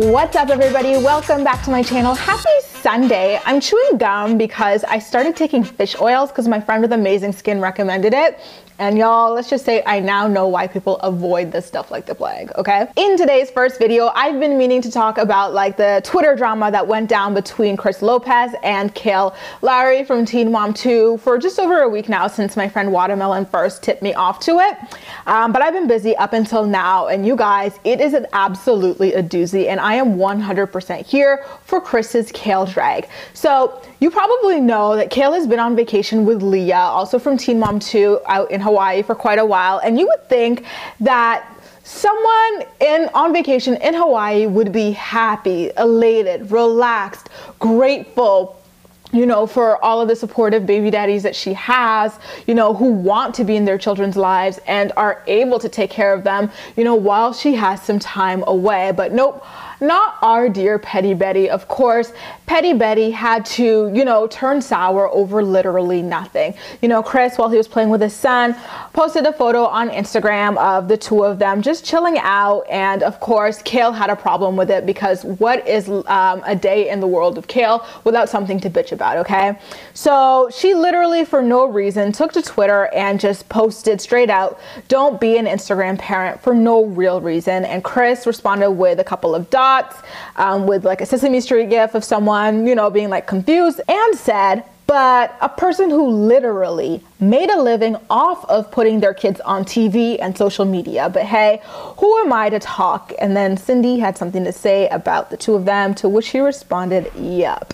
What's up everybody? Welcome back to my channel. Happy Sunday. I'm chewing gum because I started taking fish oils because my friend with amazing skin recommended it and y'all, let's just say I now know why people avoid this stuff like the plague, okay? In today's first video, I've been meaning to talk about like the Twitter drama that went down between Chris Lopez and Kail Lowry from Teen Mom 2 for just over a week now since my friend Watermelon first tipped me off to it. Um, but I've been busy up until now and you guys, it is absolutely a doozy and I am 100% here for Chris's Kail drag. So you probably know that Kail has been on vacation with Leah, also from Teen Mom 2 out in Hawaii for quite a while. And you would think that someone in on vacation in Hawaii would be happy, elated, relaxed, grateful, you know, for all of the supportive baby daddies that she has, you know, who want to be in their children's lives and are able to take care of them, you know, while she has some time away. But nope not our dear Petty Betty. Of course, Petty Betty had to, you know, turn sour over literally nothing. You know, Chris, while he was playing with his son, posted a photo on Instagram of the two of them just chilling out. And of course, Kail had a problem with it because what is um, a day in the world of Kail without something to bitch about, okay? So she literally, for no reason, took to Twitter and just posted straight out, don't be an Instagram parent for no real reason. And Chris responded with a couple of dots um, with like a Sesame Street gif of someone, you know, being like confused and sad, but a person who literally made a living off of putting their kids on TV and social media. But hey, who am I to talk? And then Cindy had something to say about the two of them, to which he responded, Yep.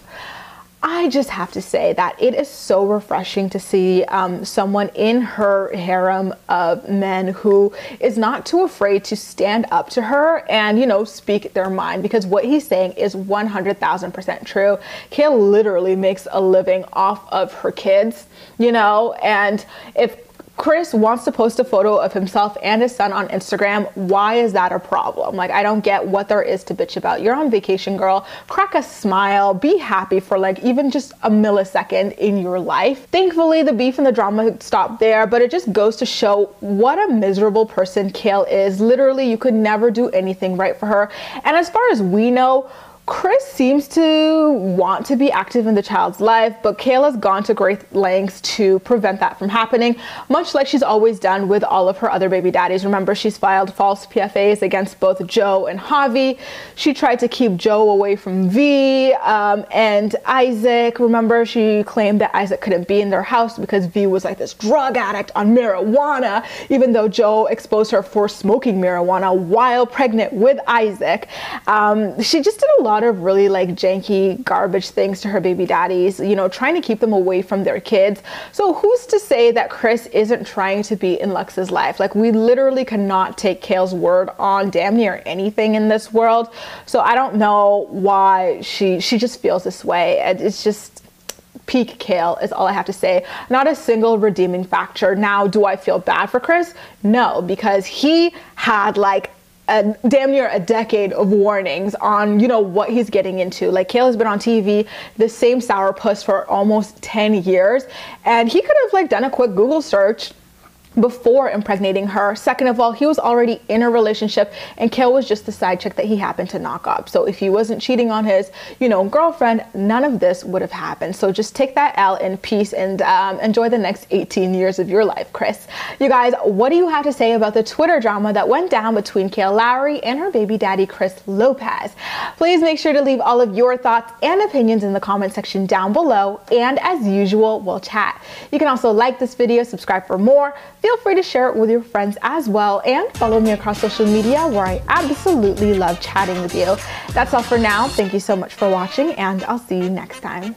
I just have to say that it is so refreshing to see um, someone in her harem of men who is not too afraid to stand up to her and, you know, speak their mind because what he's saying is 100,000% true. Kail literally makes a living off of her kids, you know, and if Chris wants to post a photo of himself and his son on Instagram. Why is that a problem? Like, I don't get what there is to bitch about. You're on vacation, girl. Crack a smile. Be happy for like even just a millisecond in your life. Thankfully, the beef and the drama stopped there, but it just goes to show what a miserable person Kail is. Literally, you could never do anything right for her. And as far as we know, Chris seems to want to be active in the child's life, but Kayla's gone to great lengths to prevent that from happening, much like she's always done with all of her other baby daddies. Remember, she's filed false PFAs against both Jo and Javi. She tried to keep Jo away from Vee um, and Isaac. Remember, she claimed that Isaac couldn't be in their house because Vee was like this drug addict on marijuana, even though Jo exposed her for smoking marijuana while pregnant with Isaac. Um, she just did a lot lot of really like janky garbage things to her baby daddies, you know, trying to keep them away from their kids. So who's to say that Chris isn't trying to be in Lux's life? Like we literally cannot take Kail's word on damn near anything in this world. So I don't know why she she just feels this way. And it's just peak Kail is all I have to say. Not a single redeeming factor. Now, do I feel bad for Chris? No, because he had like a, damn near a decade of warnings on you know what he's getting into. Like Kail has been on TV the same sourpuss for almost 10 years and he could have like done a quick Google search before impregnating her. Second of all, he was already in a relationship and Kail was just the side chick that he happened to knock up. So if he wasn't cheating on his, you know, girlfriend, none of this would have happened. So just take that L in peace and um, enjoy the next 18 years of your life, Chris. You guys, what do you have to say about the Twitter drama that went down between Kail Lowry and her baby daddy, Chris Lopez? Please make sure to leave all of your thoughts and opinions in the comment section down below. And as usual, we'll chat. You can also like this video, subscribe for more feel free to share it with your friends as well and follow me across social media where I absolutely love chatting with you. That's all for now. Thank you so much for watching and I'll see you next time.